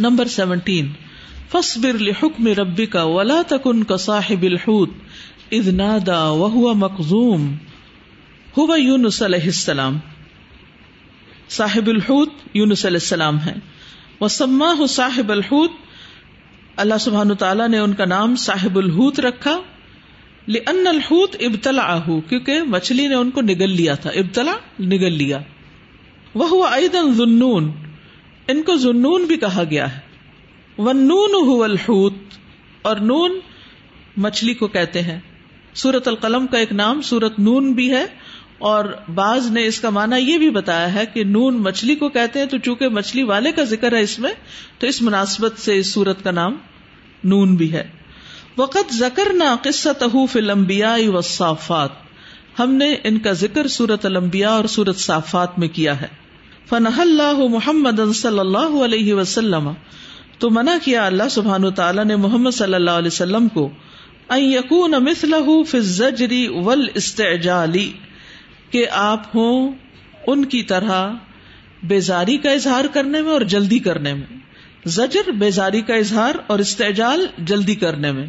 Number seventeen. فصبر لحکم ربی کا ولا تکن کا صاحب الحوت اذ نادا مقزوم۔ هو یونس علیہ السلام۔ صاحب الحوت یونس علیہ السلام ہے وسما صاحب الحوت۔ اللہ سبحان تعالیٰ نے ان کا نام صاحب الحوت رکھا۔ لأن الحوت ابتلا کیونکہ مچھلی نے ان کو نگل لیا تھا۔ ابتلا نگل لیا۔ وہ ایدن ذنون۔ ان کو ذنون بھی کہا گیا ہے۔ ونون هو الحوت۔ اور نون مچھلی کو کہتے ہیں۔ سورت القلم کا ایک نام سورت نون بھی ہے۔ اور بعض نے اس کا معنی یہ بھی بتایا ہے کہ نون مچھلی کو کہتے ہیں، تو چونکہ مچھلی والے کا ذکر ہے اس میں، تو اس مناسبت سے اس سورت کا نام نون بھی ہے۔ وقت ذکر نہ قصت فلمبیا و صافات ہم نے ان کا ذکر سورت المبیا اور سورت صافات میں کیا ہے۔ فن اللہ محمد صلی اللہ علیہ وسلم۔ تو منع کیا اللہ سبحان تعالیٰ نے محمد صلی اللہ علیہ وسلم کو یقون مثلہ فی الزجری والاستعجالی کہ آپ ہوں ان کی طرح بیزاری کا اظہار کرنے میں اور جلدی کرنے میں۔ زجر بیزاری کا اظہار اور استعجال جلدی کرنے میں۔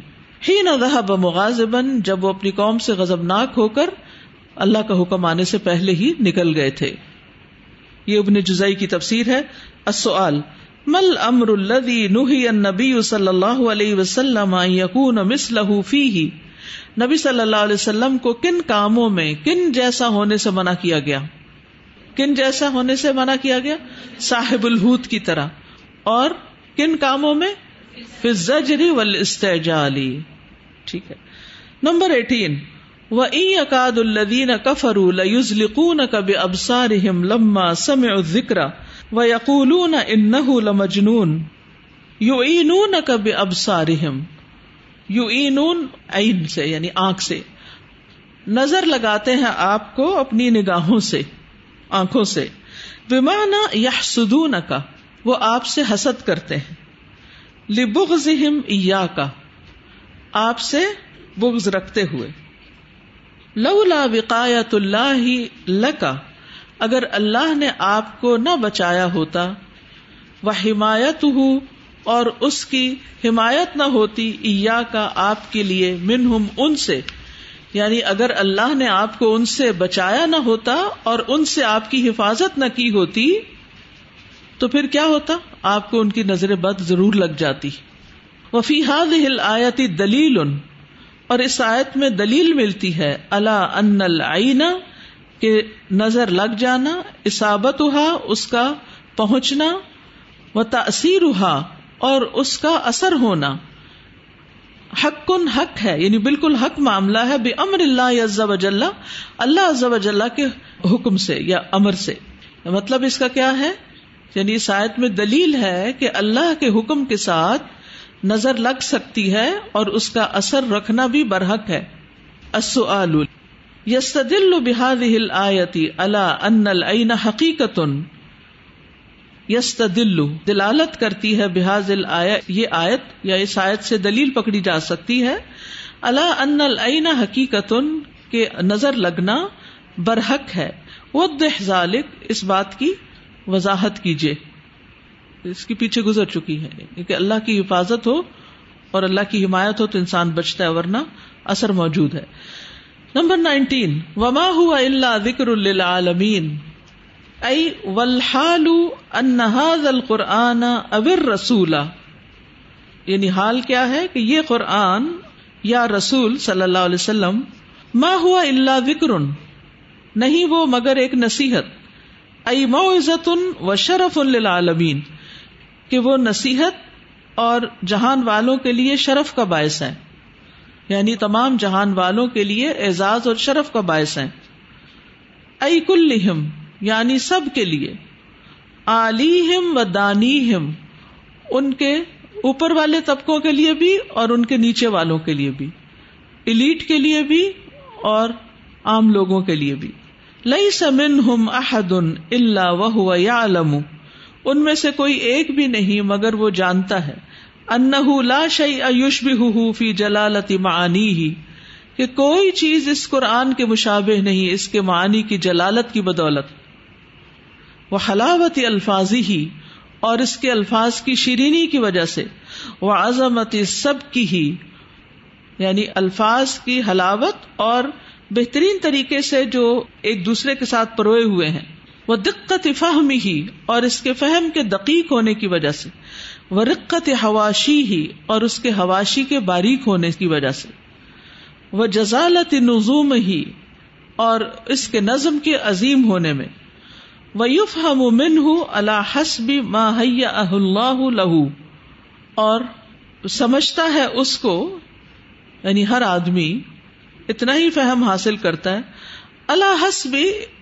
ہی نہ بمغازبن جب وہ اپنی قوم سے غزبناک ہو کر اللہ کا حکم آنے سے پہلے ہی نکل گئے تھے۔ یہ ابن جزائی کی تفسیر ہے۔ السؤال مل امر الذي نهي النبي صلی اللہ علیہ وسلم ان يكون مثله فيه نبی صلی اللہ علیہ وسلم کو کن کاموں میں، کن جیسا ہونے سے منع کیا گیا؟ کن جیسا ہونے سے منع کیا گیا؟ صاحب الحوت کی طرح۔ اور کن کاموں میں؟ فزجری والاستعجالی ٹھیک ہے۔ نمبر ایٹین و اکاد الدین کفرو لزلقون کب ابسار لما سمع الذکر و یقول ان لمجنون یو این کب ابسارہم یو این سے یعنی آنکھ سے۔ نظر لگاتے ہیں آپ کو اپنی نگاہوں سے، آنکھوں سے۔ ومانا یا سدون کا وہ آپ سے حسد کرتے ہیں۔ لبغ ایا کا آپ سے بغض رکھتے ہوئے۔ لولا وقایت اللہ لکا، اگر اللہ نے آپ کو نہ بچایا ہوتا وہ حمایت ہو اور اس کی حمایت نہ ہوتی ایا کا آپ کے لیے منہم ان سے۔ یعنی اگر اللہ نے آپ کو ان سے بچایا نہ ہوتا اور ان سے آپ کی حفاظت نہ کی ہوتی، تو پھر کیا ہوتا؟ آپ کو ان کی نظر بد ضرور لگ جاتی۔ وفی ہل آیتی دلیل اور اس آیت میں دلیل ملتی ہے اللہ ان العین، کہ نظر لگ جانا اسابت اس کا پہنچنا و تاثیر اور اس کا اثر ہونا۔ حق کن حق ہے یعنی بالکل حق معاملہ ہے بے امر اللہ عز و جل اللہ عز و جل کے حکم سے یا امر سے۔ مطلب اس کا کیا ہے؟ یعنی اس آیت میں دلیل ہے کہ اللہ کے حکم کے ساتھ نظر لگ سکتی ہے اور اس کا اثر رکھنا بھی برحق ہے۔ یستدل بهذه الآیتی اللہ ان العین حقیقت۔ یس دلالت کرتی ہے بحاظ یہ آیت یا اس آیت سے دلیل پکڑی جا سکتی ہے۔ اللہ ان العین حقیقت کے نظر لگنا برحق ہے۔ وہ ذالک، اس بات کی وضاحت کیجیے اس کے پیچھے گزر چکی ہے کیونکہ یعنی اللہ کی حفاظت ہو اور اللہ کی حمایت ہو تو انسان بچتا ہے، ورنہ اثر موجود ہے۔ نمبر نائنٹین، وما ہوا اللہ ذکر للعالمین۔ ولحال القرآن ابر رسولا۔ یعنی حال کیا ہے کہ یہ قرآن یا رسول صلی اللہ علیہ وسلم ما ہوا اللہ وکر نہیں وہ مگر ایک نصیحت۔ ائی معزت و شرف للعالمین۔ کہ وہ نصیحت اور جہان والوں کے لیے شرف کا باعث ہے یعنی تمام جہان والوں کے لیے اعزاز اور شرف کا باعث ہے ائی کل یعنی سب کے لیے۔ و دانی ہم ان کے اوپر والے طبقوں کے لیے بھی اور ان کے نیچے والوں کے لیے بھی۔ الیٹ کے لیے بھی اور عام لوگوں کے لیے بھی۔ لئی سمن ہم احد اللہ و یا ان میں سے کوئی ایک بھی نہیں، مگر وہ جانتا ہے۔ ان لا شعی ایوش بھی فی جلالتی معانی ہی کہ کوئی چیز اس قرآن کے مشابہ نہیں، اس کے معنی کی جلالت کی بدولت۔ وہ حلاوت الفاظی ہی اور اس کے الفاظ کی شیرینی کی وجہ سے۔ وہ عظمت سب کی ہی یعنی الفاظ کی حلاوت اور بہترین طریقے سے جو ایک دوسرے کے ساتھ پروئے ہوئے ہیں۔ وہ دقت فہمی ہی اور اس کے فہم کے دقیق ہونے کی وجہ سے وہ رقت حواشی ہی اور اس کے حواشی کے باریک ہونے کی وجہ سے وہ جزالت نظوم ہی اور اس کے نظم کے عظیم ہونے میں ویوف ہم من ہوں اللہ حسب ماہیا اللہ لہو، اور سمجھتا ہے اس کو یعنی ہر آدمی اتنا ہی فہم حاصل کرتا ہے اللہ حسب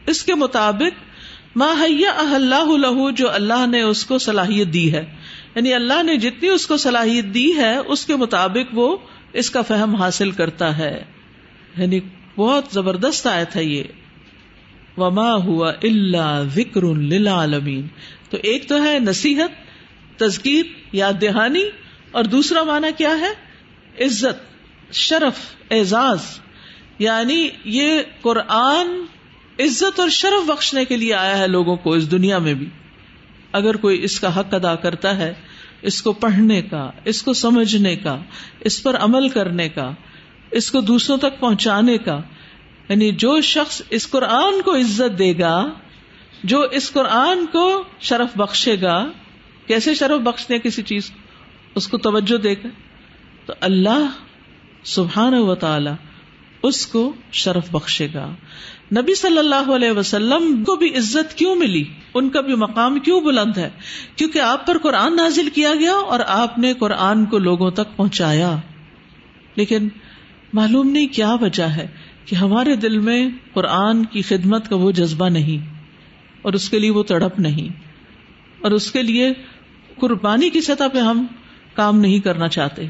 اس کے مطابق ماہیا اللہ لہو، جو اللہ نے اس کو صلاحیت دی ہے۔ یعنی اللہ نے جتنی اس کو صلاحیت دی ہے، اس کے مطابق وہ اس کا فہم حاصل کرتا ہے۔ یعنی بہت زبردست آیا تھا یہ۔ وما ہوا اللہ ذکر للعالمین تو ایک تو ہے نصیحت، تذکیر، یاد دہانی، اور دوسرا معنی کیا ہے؟ عزت، شرف، اعزاز۔ یعنی یہ قرآن عزت اور شرف بخشنے کے لیے آیا ہے لوگوں کو اس دنیا میں بھی۔ اگر کوئی اس کا حق ادا کرتا ہے، اس کو پڑھنے کا، اس کو سمجھنے کا، اس پر عمل کرنے کا، اس کو دوسروں تک پہنچانے کا یعنی جو شخص اس قرآن کو عزت دے گا، جو اس قرآن کو شرف بخشے گا، کیسے شرف بخشتے کسی چیز اس کو توجہ دے گا تو اللہ سبحان و تعالی اس کو شرف بخشے گا۔ نبی صلی اللہ علیہ وسلم کو بھی عزت کیوں ملی؟ ان کا بھی مقام کیوں بلند ہے؟ کیونکہ آپ پر قرآن نازل کیا گیا اور آپ نے قرآن کو لوگوں تک پہنچایا۔ لیکن معلوم نہیں کیا وجہ ہے کہ ہمارے دل میں قرآن کی خدمت کا وہ جذبہ نہیں اور اس کے لیے وہ تڑپ نہیں۔ اور اس کے لیے قربانی کی سطح پہ ہم کام نہیں کرنا چاہتے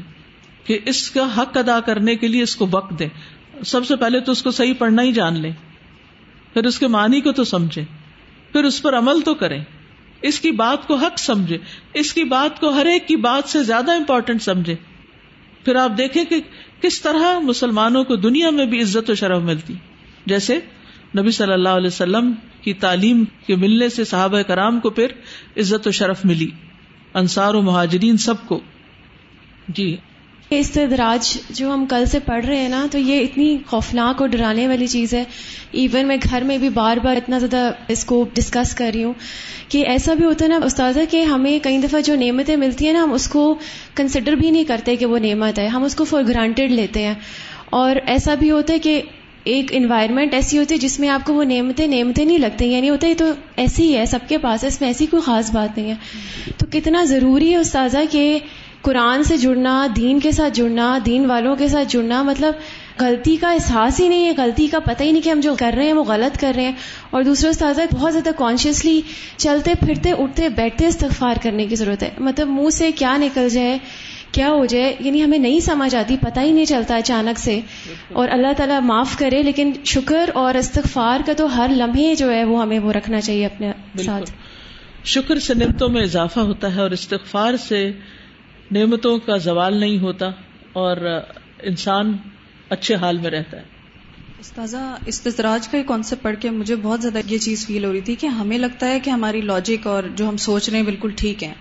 کہ اس کا حق ادا کرنے کے لیے اس کو وقت دیں۔ سب سے پہلے تو اس کو صحیح پڑھنا ہی جان لیں۔ پھر اس کے معنی کو تو سمجھے پھر اس پر عمل تو کریں۔ اس کی بات کو حق سمجھے اس کی بات کو ہر ایک کی بات سے زیادہ امپورٹینٹ سمجھے پھر آپ دیکھیں کہ کس طرح مسلمانوں کو دنیا میں بھی عزت و شرف ملتی۔ جیسے نبی صلی اللہ علیہ وسلم کی تعلیم کے ملنے سے صحابہ کرام کو پھر عزت و شرف ملی۔ انصار و مہاجرین سب کو۔ جی۔ استدراج جو ہم کل سے پڑھ رہے ہیں نا، تو یہ اتنی خوفناک اور ڈرانے والی چیز ہے۔ ایون میں گھر میں بھی بار بار اتنا زیادہ اس کو ڈسکس کر رہی ہوں کہ ایسا بھی ہوتا ہے نا استاذہ کہ ہمیں کئی دفعہ جو نعمتیں ملتی ہیں نا، ہم اس کو کنسیڈر بھی نہیں کرتے کہ وہ نعمت ہے۔ ہم اس کو فار گرانٹیڈ لیتے ہیں۔ اور ایسا بھی ہوتا ہے کہ ایک انوائرمنٹ ایسی ہوتی ہے جس میں آپ کو وہ نعمتیں نعمتیں نہیں لگتی۔ یعنی ہوتا ہے تو ایسی ہی ہے، سب کے پاس ہے، اس میں ایسی کوئی خاص بات نہیں ہے۔ تو کتنا ضروری ہے استاذہ کہ قرآن سے جڑنا، دین کے ساتھ جڑنا، دین والوں کے ساتھ جڑنا مطلب غلطی کا احساس ہی نہیں ہے، غلطی کا پتہ ہی نہیں کہ ہم جو کر رہے ہیں وہ غلط کر رہے ہیں۔ اور دوسرے استاذہ، بہت زیادہ کانشیسلی چلتے، پھرتے، اٹھتے، بیٹھتے استغفار کرنے کی ضرورت ہے۔ مطلب منہ سے کیا نکل جائے، کیا ہو جائے یعنی ہمیں نہیں سمجھ آتی، پتہ ہی نہیں چلتا اچانک سے۔ اور اللہ تعالیٰ معاف کرے، لیکن شکر اور استغفار کا تو ہر لمحے جو ہے وہ ہمیں وہ رکھنا چاہیے اپنے ساتھ۔ شکر سے نعمتوں میں اضافہ ہوتا ہے اور استغفار سے نعمتوں کا زوال نہیں ہوتا اور انسان اچھے حال میں رہتا ہے۔ استاذہ استراج کا کانسیپٹ پڑھ کے مجھے بہت زیادہ یہ چیز فیل ہو رہی تھی کہ ہمیں لگتا ہے کہ ہماری لاجک اور جو ہم سوچ رہے ہیں بالکل ٹھیک ہے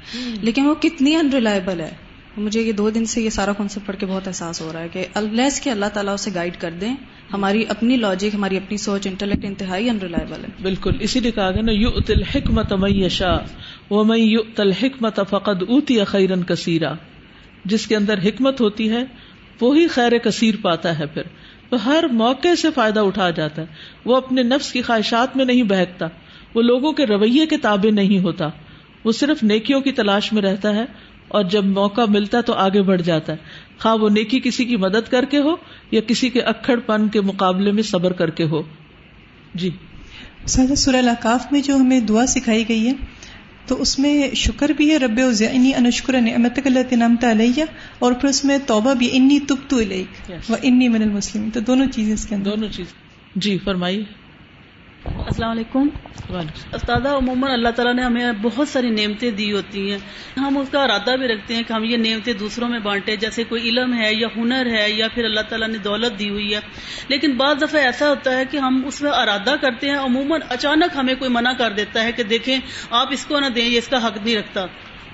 لیکن وہ کتنی انریلائبل ہے۔ مجھے یہ دو دن سے یہ سارا کانسیپٹ پڑھ کے بہت احساس ہو رہا ہے کہ الس کے اللہ تعالیٰ اسے گائڈ کر دیں ہماری اپنی لاجک ہماری اپنی سوچ انٹلیکٹ انتہائی انریلائبل ہے۔ بالکل، اسی لیے کہا گیا نا یو اتل حکمت میشا وہ میں یو تل حکمت فقد اوتی خیرن کثیرہ جس کے اندر حکمت ہوتی ہے، وہی خیر کثیر پاتا ہے پھر۔ وہ ہر موقع سے فائدہ اٹھا جاتا ہے۔ وہ اپنے نفس کی خواہشات میں نہیں بہکتا۔ وہ لوگوں کے رویے کے تابع نہیں ہوتا۔ وہ صرف نیکیوں کی تلاش میں رہتا ہے۔ اور جب موقع ملتا تو آگے بڑھ جاتا ہے۔ خواہ وہ نیکی کسی کی مدد کر کے ہو یا کسی کے اکڑ پن کے مقابلے میں صبر کر کے ہو۔ جی۔ سورہ القاف میں جو ہمیں دعا سکھائی گئی ہے تو اس میں شکر بھی ہے رب انی انشکر نعمت اللہ نمت علیہ اور پھر اس میں توبہ بھی انی تب تو و انی من المسلم تو دونوں چیزیں اس کے اندر۔ دونوں چیز۔ جی فرمائیے۔ السلام علیکم۔ استاد عموماً اللہ تعالیٰ نے ہمیں بہت ساری نعمتیں دی ہوتی ہیں۔ ہم اس کا ارادہ بھی رکھتے ہیں کہ ہم یہ نعمتیں دوسروں میں بانٹے جیسے کوئی علم ہے یا ہنر ہے یا پھر اللہ تعالیٰ نے دولت دی ہوئی ہے۔ لیکن بعض دفعہ ایسا ہوتا ہے کہ ہم اس میں ارادہ کرتے ہیں، عموماً اچانک ہمیں کوئی منع کر دیتا ہے کہ دیکھیں، آپ اس کو نہ دیں، یہ اس کا حق نہیں رکھتا۔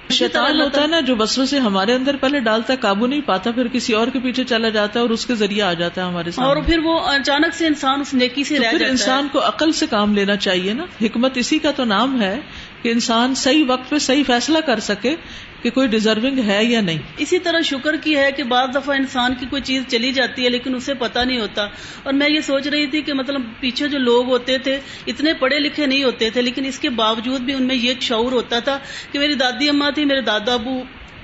شیطان ہوتا ہے نا جو بسوں سے ہمارے اندر پہلے ڈالتا ہے قابو نہیں پاتا پھر کسی اور کے پیچھے چلا جاتا ہے اور اس کے ذریعے آ جاتا ہے ہمارے سامنے۔ اور پھر وہ اچانک سے انسان اس نیکی سے رہ پھر انسان کو عقل سے کام لینا چاہیے نا۔ حکمت اسی کا تو نام ہے کہ انسان صحیح وقت پہ صحیح فیصلہ کر سکے کہ کوئی ڈیزرونگ ہے یا نہیں۔ اسی طرح شکر کی ہے کہ بعض دفعہ انسان کی کوئی چیز چلی جاتی ہے لیکن اسے پتا نہیں ہوتا۔ اور میں یہ سوچ رہی تھی کہ مطلب پیچھے جو لوگ ہوتے تھے، اتنے پڑھے لکھے نہیں ہوتے تھے، لیکن اس کے باوجود بھی ان میں یہ شعور ہوتا تھا کہ میری دادی اماں تھی میرے دادا ابو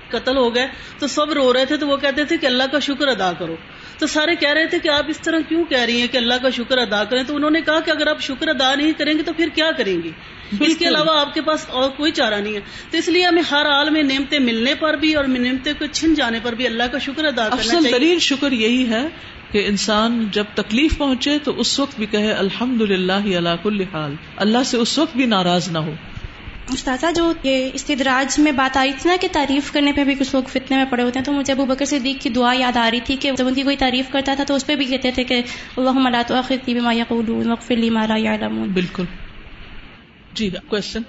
قتل ہو گئے تو سب رو رہے تھے تو وہ کہتے تھے کہ اللہ کا شکر ادا کرو۔ تو سارے کہہ رہے تھے کہ آپ اس طرح کیوں کہہ رہی ہیں کہ اللہ کا شکر ادا کریں؟ تو انہوں نے کہا کہ اگر آپ شکر ادا نہیں کریں گے تو پھر کیا کریں گے؟ اس کے علاوہ آپ کے پاس اور کوئی چارہ نہیں ہے۔ تو اس لیے ہمیں ہر حال میں نعمتیں ملنے پر بھی اور نعمتیں کو چھن جانے پر بھی اللہ کا شکر ادا کرنا ترین شکر یہی ہے کہ انسان جب تکلیف پہنچے تو اس وقت بھی کہے الحمد للہ اللہ کل حال۔ اللہ سے اس وقت بھی ناراض نہ ہو۔ استاذہ جو یہ استدراج میں بات آ رہی تھی نا کہ تعریف کرنے پہ بھی کچھ لوگ فتنے میں پڑے ہوتے ہیں، تو مجھے ابو بکر صدیق کی دعا یاد آ رہی تھی کہ جب ان کی کوئی تعریف کرتا تھا تو اس پہ بھی کہتے تھے کہ اللہ ملا تو بالکل۔ جی کوشچن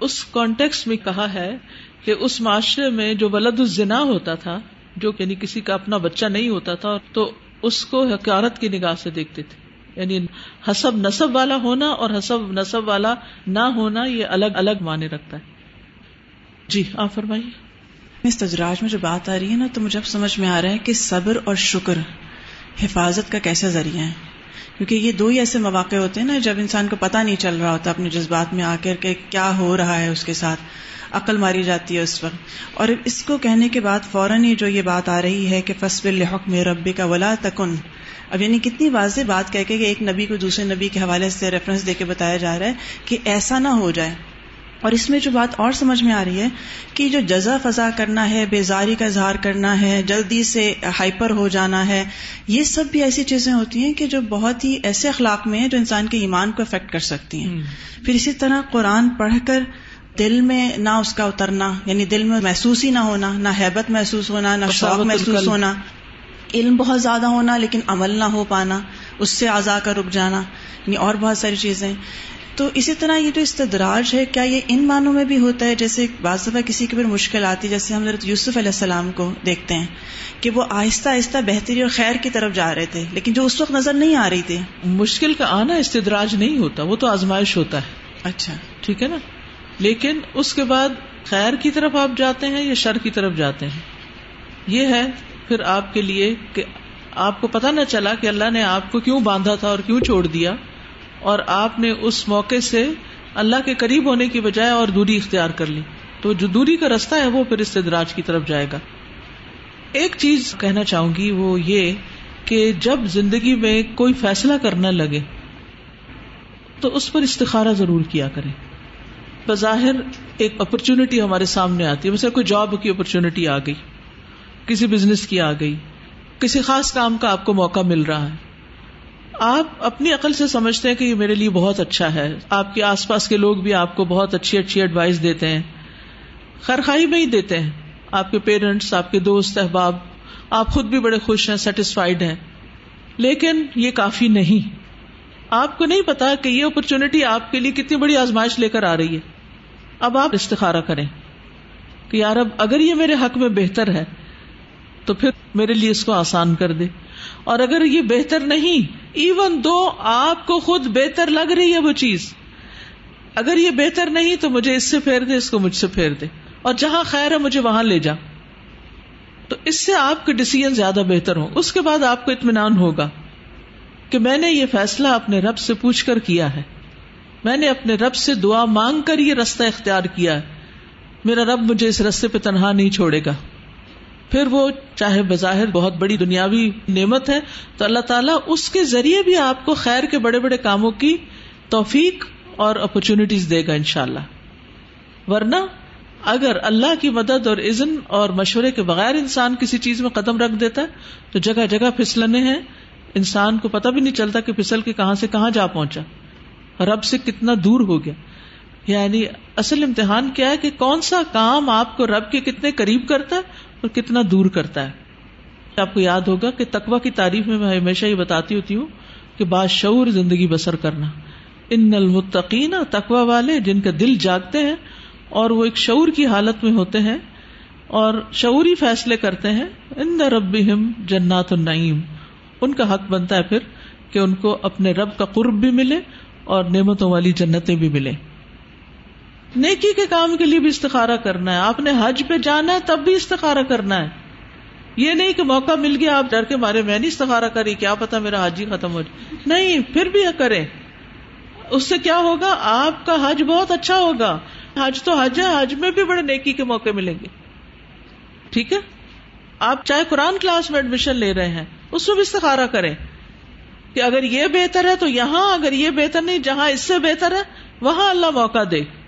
اس کانٹیکس میں کہا ہے کہ اس معاشرے میں جو ولد الزنا ہوتا تھا، جو یعنی کسی کا اپنا بچہ نہیں ہوتا تھا، تو اس کو حکارت کی نگاہ سے دیکھتے تھے۔ یعنی حسب نصب والا ہونا اور حسب نصب والا نہ ہونا یہ الگ الگ معنی رکھتا ہے۔ جی آپ فرمائیے۔ اس تجراج میں جو بات آ رہی ہے نا، تو مجھے اب سمجھ میں آ رہا ہے کہ صبر اور شکر حفاظت کا کیسا ذریعہ ہے کیونکہ یہ دو ہی ایسے مواقع ہوتے ہیں نا، جب انسان کو پتہ نہیں چل رہا ہوتا اپنے جذبات میں آ کر کے کیا ہو رہا ہے اس کے ساتھ، عقل ماری جاتی ہے اس وقت۔ اور اس کو کہنے کے بعد فوراً ہی جو یہ بات آ رہی ہے کہ فصب الحکم ربی کا ولا تکن اب یعنی کتنی واضح بات کہہ کے کہ ایک نبی کو دوسرے نبی کے حوالے سے ریفرنس دے کے بتایا جا رہا ہے کہ ایسا نہ ہو جائے۔ اور اس میں جو بات اور سمجھ میں آ رہی ہے کہ جو جزا فضا کرنا ہے بیزاری کا اظہار کرنا ہے جلدی سے ہائپر ہو جانا ہے یہ سب بھی ایسی چیزیں ہوتی ہیں کہ جو بہت ہی ایسے اخلاق میں ہیں جو انسان کے ایمان کو افیکٹ کر سکتی ہیں۔ پھر اسی طرح قرآن پڑھ کر دل میں نہ اس کا اترنا یعنی دل میں محسوس ہی نہ ہونا نہ حیبت محسوس ہونا نہ شوق محسوس ہونا۔ علم بہت زیادہ ہونا لیکن عمل نہ ہو پانا اس سے آزا کر رک جانا یعنی اور بہت ساری چیزیں۔ تو اسی طرح یہ جو استدراج ہے کیا یہ ان معنوں میں بھی ہوتا ہے؟ جیسے بعض دفعہ کسی کی بھی مشکل آتی ہے جیسے ہم حضرت یوسف علیہ السلام کو دیکھتے ہیں کہ وہ آہستہ آہستہ بہتری اور خیر کی طرف جا رہے تھے لیکن جو اس وقت نظر نہیں آ رہی تھی۔ مشکل کا آنا استدراج نہیں ہوتا وہ تو آزمائش ہوتا ہے۔ اچھا۔ ٹھیک ہے نا؟ لیکن اس کے بعد خیر کی طرف آپ جاتے ہیں یا شر کی طرف جاتے ہیں؟ یہ ہے پھر آپ کے لیے کہ آپ کو پتا نہ چلا کہ اللہ نے آپ کو کیوں باندھا تھا اور کیوں چھوڑ دیا اور آپ نے اس موقع سے اللہ کے قریب ہونے کی بجائے اور دوری اختیار کر لی۔ تو جو دوری کا رستہ ہے وہ پھر استدراج کی طرف جائے گا۔ ایک چیز کہنا چاہوں گی وہ یہ کہ جب زندگی میں کوئی فیصلہ کرنا لگے تو اس پر استخارہ ضرور کیا کرے بظاہر ایک اپرچونٹی ہمارے سامنے آتی ہے۔ جیسے کوئی جاب کی اپرچونٹی آ گئی۔ کسی بزنس کی آ گئی، کسی خاص کام کا آپ کو موقع مل رہا ہے۔ آپ اپنی عقل سے سمجھتے ہیں کہ یہ میرے لیے بہت اچھا ہے۔ آپ کے آس پاس کے لوگ بھی آپ کو بہت اچھی اچھی ایڈوائس دیتے ہیں۔ خرخائی میں ہی دیتے ہیں۔ آپ کے پیرنٹس آپ کے دوست، احباب، آپ خود بھی بڑے خوش ہیں سیٹسفائڈ ہیں۔ لیکن یہ کافی نہیں۔ آپ کو نہیں پتا کہ یہ اپرچونٹی آپ کے لیے کتنی بڑی آزمائش لے کر آ رہی ہے۔ اب آپ استخارا کریں کہ یار اب اگر یہ میرے حق میں بہتر ہے تو پھر میرے لیے اس کو آسان کر دے۔ اور اگر یہ بہتر نہیں ایون دو آپ کو خود بہتر لگ رہی ہے وہ چیز، اگر یہ بہتر نہیں تو مجھے اس سے پھیر دے، اس کو مجھ سے پھیر دے۔ اور جہاں خیر ہے مجھے وہاں لے جا۔ تو اس سے آپ کے ڈسیزن زیادہ بہتر ہوں۔ اس کے بعد آپ کو اطمینان ہوگا کہ میں نے یہ فیصلہ اپنے رب سے پوچھ کر کیا ہے۔ میں نے اپنے رب سے دعا مانگ کر یہ رستہ اختیار کیا ہے۔ میرا رب مجھے اس رستے پہ تنہا نہیں چھوڑے گا۔ پھر وہ چاہے بظاہر بہت بڑی دنیاوی نعمت ہے، تو اللہ تعالیٰ اس کے ذریعے بھی آپ کو خیر کے بڑے بڑے کاموں کی توفیق اور اپرچونیٹیز دے گا ان شاء اللہ ورنہ اگر اللہ کی مدد اور عزن اور مشورے کے بغیر انسان کسی چیز میں قدم رکھ دیتا ہے، تو جگہ جگہ پھسلنے ہیں۔ انسان کو پتہ بھی نہیں چلتا کہ پھسل کے کہاں سے کہاں جا پہنچا۔ رب سے کتنا دور ہو گیا۔ یعنی اصل امتحان کیا ہے کہ کون سا کام آپ کو رب کے کتنے قریب کرتا ہے اور کتنا دور کرتا ہے۔ آپ کو یاد ہوگا کہ تقوا کی تعریف میں میں ہمیشہ یہ بتاتی ہوتی ہوں کہ بادشور زندگی بسر کرنا۔ ان المتقین تقوا والے جن کا دل جاگتے ہیں اور وہ ایک شعور کی حالت میں ہوتے ہیں اور شعوری فیصلے کرتے ہیں۔ ان رب جنات النعیم۔ ان کا حق بنتا ہے پھر کہ ان کو اپنے رب کا قرب بھی ملے اور نعمتوں والی جنتیں بھی ملے۔ نیکی کے کام کے لیے بھی استخارہ کرنا ہے۔ آپ نے حج پہ جانا ہے تب بھی استخارہ کرنا ہے۔ یہ نہیں کہ موقع مل گیا، آپ ڈر کے مارے، میں نہیں استخارہ کری کیا پتا میرا حج ہی ختم ہو جائے۔ نہیں، پھر بھی کریں۔ اس سے کیا ہوگا؟ آپ کا حج بہت اچھا ہوگا۔ حج تو حج ہے، حج میں بھی بڑے نیکی کے موقع ملیں گے۔ ٹھیک ہے؟ آپ چاہے قرآن کلاس میں ایڈمیشن لے رہے ہیں، اس میں بھی استخارہ کریں۔ کہ اگر یہ بہتر ہے تو یہاں، اگر یہ بہتر نہیں، جہاں اس سے بہتر ہے، وہاں اللہ موقع دے۔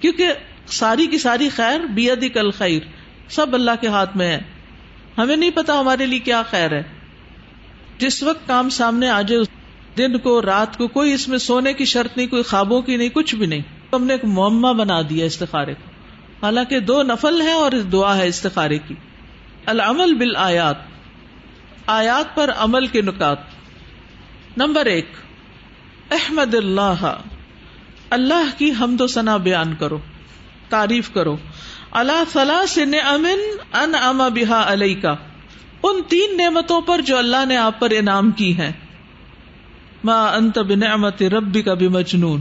کیونکہ ساری کی ساری خیر بیدی کل خیر سب اللہ کے ہاتھ میں ہے۔ ہمیں نہیں پتا ہمارے لیے کیا خیر ہے۔ جس وقت کام سامنے آ جائے دن کو، رات کو، کوئی اس میں سونے کی شرط نہیں، کوئی خوابوں کی نہیں، کچھ بھی نہیں۔ ہم نے ایک معمہ بنا دیا استخارے کو۔ حالانکہ دو نفل ہے اور دعا ہے استخارے کی۔ العمل بال آیات آیات پر عمل کے نکات۔ نمبر ایک، احمد اللہ۔ اللہ کی حمد و ثنا بیان کرو، تعریف کرو۔ اللہ فلاں سے امن ان اما بحا علیہ کا ان تین نعمتوں پر جو اللہ نے آپ پر انعام کی ہے ماں انت بنعمت ربی کا بھی مجنون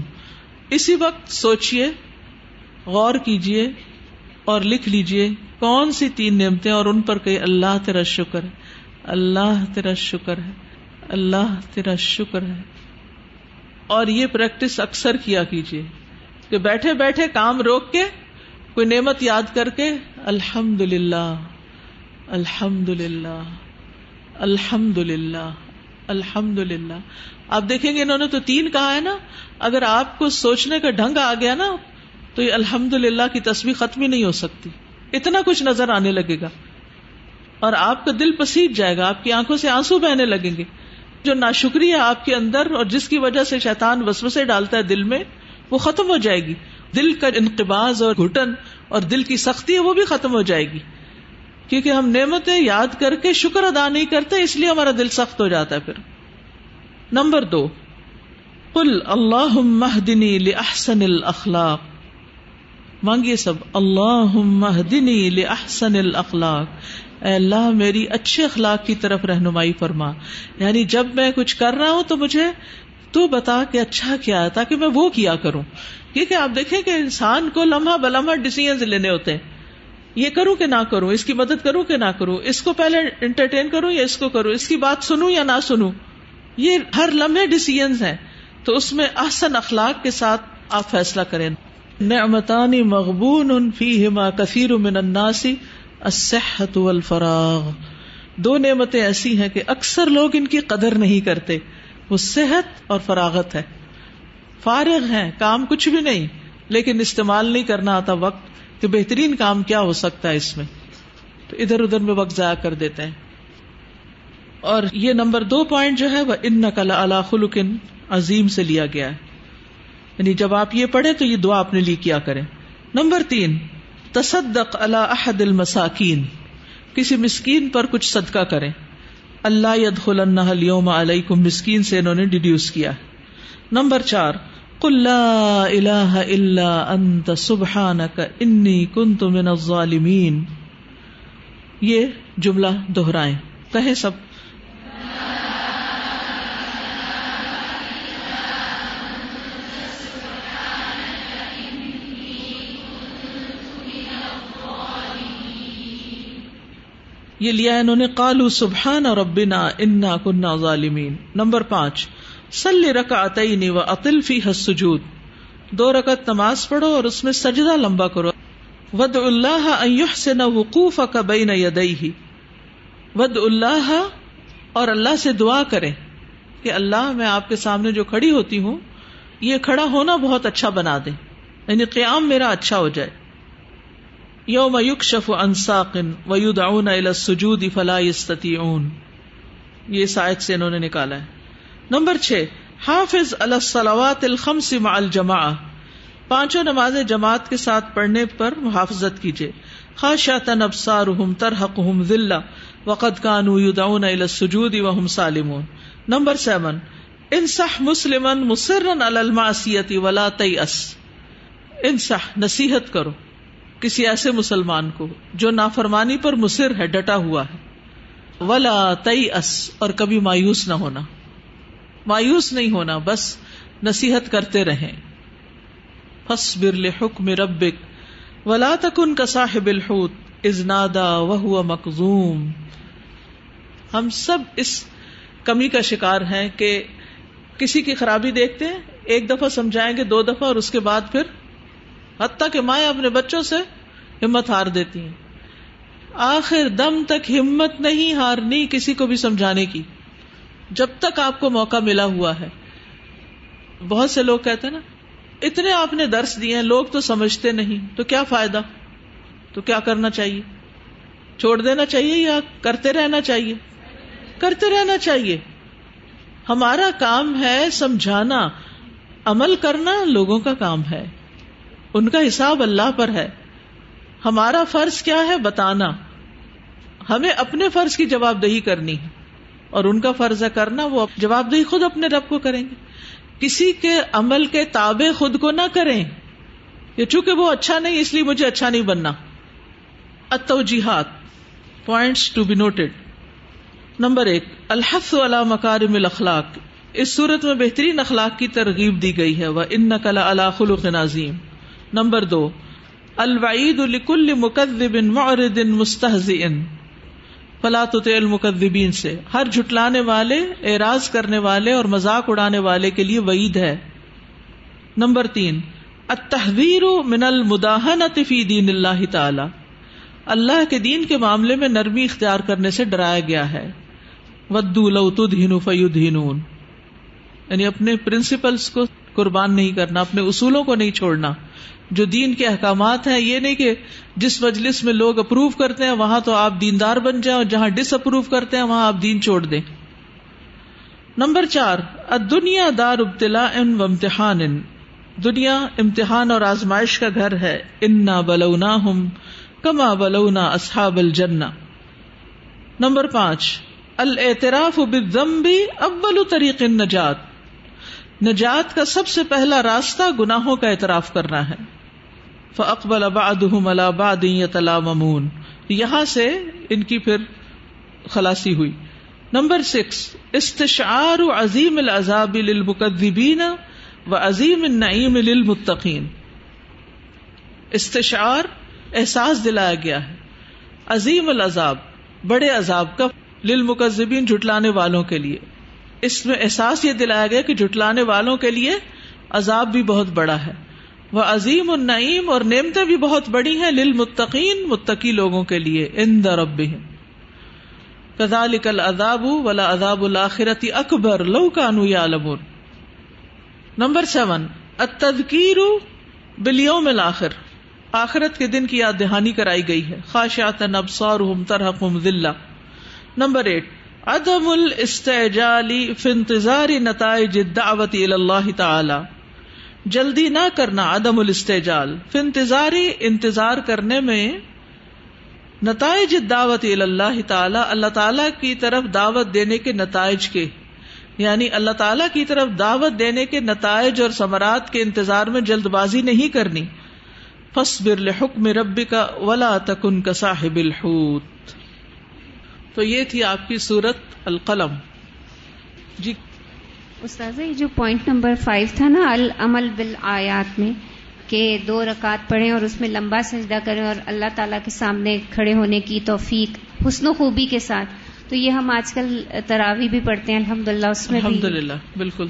اسی وقت سوچئے، غور کیجیے اور لکھ لیجیے کون سی تین نعمتیں اور ان پر کہ اللہ تیرا شکر ہے، اللہ تیرا شکر ہے، اللہ تیرا شکر ہے۔ اور یہ پریکٹس اکثر کیا کیجیے کہ بیٹھے بیٹھے کام روک کے کوئی نعمت یاد کر کے الحمد للہ الحمد للہ الحمد للہ الحمد للہ آپ دیکھیں گے انہوں نے تو تین کہا ہے نا، اگر آپ کو سوچنے کا ڈھنگ آ گیا نا، تو یہ الحمد للہ کی تصویر ختم ہی نہیں ہو سکتی۔ اتنا کچھ نظر آنے لگے گا۔ اور آپ کا دل پسیج جائے گا، آپ کی آنکھوں سے آنسو بہنے لگیں گے۔ جو ناشکری ہے آپ کے اندر اور جس کی وجہ سے شیطان وسوسے ڈالتا ہے دل میں، وہ ختم ہو جائے گی۔ دل کا انقباز اور گھٹن اور دل کی سختی ہے، وہ بھی ختم ہو جائے گی۔ کیونکہ ہم نعمتیں یاد کر کے شکر ادا نہیں کرتے، اس لیے ہمارا دل سخت ہو جاتا ہے پھر۔ نمبر دو۔ کل اللہ مہدنی لحسن الاخلاق مانگیے سب اللہ مہدنی لحسن الاخلاق اے اللہ میری اچھے اخلاق کی طرف رہنمائی فرما۔ یعنی جب میں کچھ کر رہا ہوں تو مجھے تو بتا کہ اچھا کیا ہے، تاکہ میں وہ کیا کروں۔ کیونکہ آپ دیکھیں کہ انسان کو لمحہ بلمحہ ڈسیزن لینے ہوتے ہیں۔ یہ کروں کہ نہ کروں، اس کی مدد کروں کہ نہ کروں، اس کو پہلے انٹرٹین کروں یا اس کو کروں، اس کی بات سنوں یا نہ سنوں۔ یہ ہر لمحے ڈسیزنس ہیں۔ تو اس میں احسن اخلاق کے ساتھ آپ فیصلہ کریں۔ نعمتانی مغبون فی ہما کثیر من الناسی الصحت والفراغ۔ دو نعمتیں ایسی ہیں کہ اکثر لوگ ان کی قدر نہیں کرتے۔ وہ صحت اور فراغت ہے۔ فارغ ہیں، کام کچھ بھی نہیں، لیکن استعمال نہیں کرنا آتا وقت۔ کہ بہترین کام کیا ہو سکتا ہے اس میں؟ تو ادھر ادھر میں وقت ضائع کر دیتے ہیں۔ اور یہ نمبر دو پوائنٹ جو ہے، وہ ان نقل اللہ خلقن عظیم سے لیا گیا ہے۔ یعنی جب آپ یہ پڑھیں تو یہ دعا اپنے لیے کیا کریں۔ نمبر تین تصدق اللہ احد المساکین، کسی مسکین پر کچھ صدقہ کریں۔ اللہ يدخل اليوم علیکم، مسکین سے انہوں نے ڈیڈیوس کیا۔ نمبر چار، قل لا الہ الا انت، سبحانک، انی کنت من الظالمین۔ یہ جملہ دہرائیں۔ کہیں سب یہ لیا انہوں نے کالو سبحان اور ربنا انا کنہ ظالمین۔ نمبر پانچ سلی رکا عطئی و عطل فی حسجود دو رکعت نماز پڑھو اور اس میں سجدہ لمبا کرو۔ ود اللہ سے نہ وقوف کا بین یدئی ود اللہ اور اللہ سے دعا کرے کہ اللہ، میں آپ کے سامنے جو کھڑی ہوتی ہوں، یہ کھڑا ہونا بہت اچھا بنا دے یعنی قیام میرا اچھا ہو جائے۔ یوم یوکشف انساقن ویدعون الى السجود فلا يستطيعون یہ سائد سے انہوں نے نکالا ہے۔ نمبر چھ، حافظ علی السلوات الخمس مع الجماع پانچوں نماز جماعت کے ساتھ پڑھنے پر محافظت کیجیے خاشعتن ابصارهم ترحقهم ذلہ۔ وقد كانوا يدعون الى السجود وهم سالمون۔ نمبر سیون انصح مسلما مصرا على المعصیت ولا تیأس۔ انصح نصیحت کرو۔ کسی ایسے مسلمان کو جو نافرمانی پر مصر ہے، ڈٹا ہوا ہے۔ ولا تئی اس اور کبھی مایوس نہ ہونا۔ مایوس نہیں ہونا، بس نصیحت کرتے رہیں۔ حکم ربک۔ ولا تکن کا صاحب الحوت ازنادا وہ مقزوم۔ ہم سب اس کمی کا شکار ہیں کہ کسی کی خرابی دیکھتے ہیں، ایک دفعہ سمجھائیں گے، دو دفعہ اور اس کے بعد پھر حتیٰ کہ مائیں اپنے بچوں سے ہمت ہار دیتی ہیں۔ آخر دم تک ہمت نہیں ہارنی کسی کو بھی سمجھانے کی۔ جب تک آپ کو موقع ملا ہوا ہے۔ بہت سے لوگ کہتے ہیں نا، اتنے آپ نے درس دیے ہیں، لوگ تو سمجھتے نہیں۔ تو کیا فائدہ؟ تو کیا کرنا چاہیے؟ چھوڑ دینا چاہیے یا کرتے رہنا چاہیے؟ کرتے رہنا چاہیے۔ ہمارا کام ہے سمجھانا، عمل کرنا لوگوں کا کام ہے۔ ان کا حساب اللہ پر ہے۔ ہمارا فرض کیا ہے بتانا۔ ہمیں اپنے فرض کی جواب دہی کرنی ہے۔ اور ان کا فرض ہے کرنا، وہ جواب دہی خود اپنے رب کو کریں گے۔ کسی کے عمل کے تابع خود کو نہ کریں۔ یہ چونکہ وہ اچھا نہیں، اس لیے مجھے اچھا نہیں بننا۔ اتوجیحات points to be noted number ایک الحف والا مکارم الاخلاق۔ اس صورت میں بہترین اخلاق کی ترغیب دی گئی ہے۔ وہ ان نقل اللہ خلق نظیم نمبر دو، الوعید لکل مکذب معرض مستحزئ فلا تطع المکذبین سے۔ ہر جھٹلانے والے، اعراض کرنے والے اور مذاق اڑانے والے کے لیے وعید ہے۔ نمبر تین، التحذیر من المداہنۃ فی دین اللہ تعالی۔ اللہ کے دین کے معاملے میں نرمی اختیار کرنے سے ڈرایا گیا ہے۔ ودو لو تدہن فیدہنون۔ یعنی اپنے پرنسپلس کو قربان نہیں کرنا، اپنے اصولوں کو نہیں چھوڑنا۔ جو دین کے احکامات ہیں، یہ نہیں کہ جس مجلس میں لوگ اپروو کرتے ہیں، وہاں تو آپ دیندار بن جائیں اور جہاں ڈس اپروو کرتے ہیں، وہاں آپ دین چھوڑ دیں۔ نمبر چار دنیا دار ابتلا ان و امتحان۔ ان دنیا امتحان اور آزمائش کا گھر ہے۔ انا بلونا ہم کما بلونا اصحاب الجنہ نمبر پانچ، الاعتراف بالذنب اول طریق النجات۔ نجات کا سب سے پہلا راستہ گناہوں کا اعتراف کرنا ہے۔ فقبل اباد ممون یہاں سے ان کی پھر خلاصی ہوئی۔ نمبر سکس، استشعار عظیم العذاب للمکذبین و عظیم النعیم للمتقین۔ استشعار احساس دلایا گیا ہے۔ عظیم العذاب، بڑے عذاب کا للمکذبین جھٹلانے والوں کے لیے۔ اس میں احساس یہ دلایا گیا کہ جھٹلانے والوں کے لیے عذاب بھی بہت بڑا ہے۔ وہ عظیم النعیم اور نعمتیں بھی بہت بڑی ہیں لل متقین متقی لوگوں کے لیے ان درب کزالک العذاب ولا عذاب الآخرتی اکبر، لو کانو یا نمبر سیون اتذکیر بلیوم الآخر آخرت کے دن کی یاد دہانی کرائی گئی ہے۔ خاشعات ابصارهم ترحقهم ذلہ۔ نمبر ایٹ، عدم الاستعجالی فی انتظار نتائج الدعوت الى اللہ تعالی۔ جلدی نہ کرنا عدم الاستعجال، فی انتظاری، انتظار کرنے میں نتائج دعوت اللہ تعالی اللہ تعالی کی طرف دعوت دینے کے نتائج کے یعنی اللہ تعالی کی طرف دعوت دینے کے نتائج اور ثمرات کے انتظار میں جلد بازی نہیں کرنی۔ فصبر لحکم ربک ولا تکن کصاحب الحوت۔ تو یہ تھی آپ کی صورت القلم۔ جی استاذ یہ جو پوائنٹ نمبر فائیو تھا نا، العمل بالآیات میں، کہ دو رکعت پڑھیں اور اس میں لمبا سجدہ کریں اور اللہ تعالیٰ کے سامنے کھڑے ہونے کی توفیق، حسن و خوبی کے ساتھ۔ تو یہ ہم آج کل تراوی بھی پڑھتے ہیں الحمد للہ اس میں الحمد للہ بالکل۔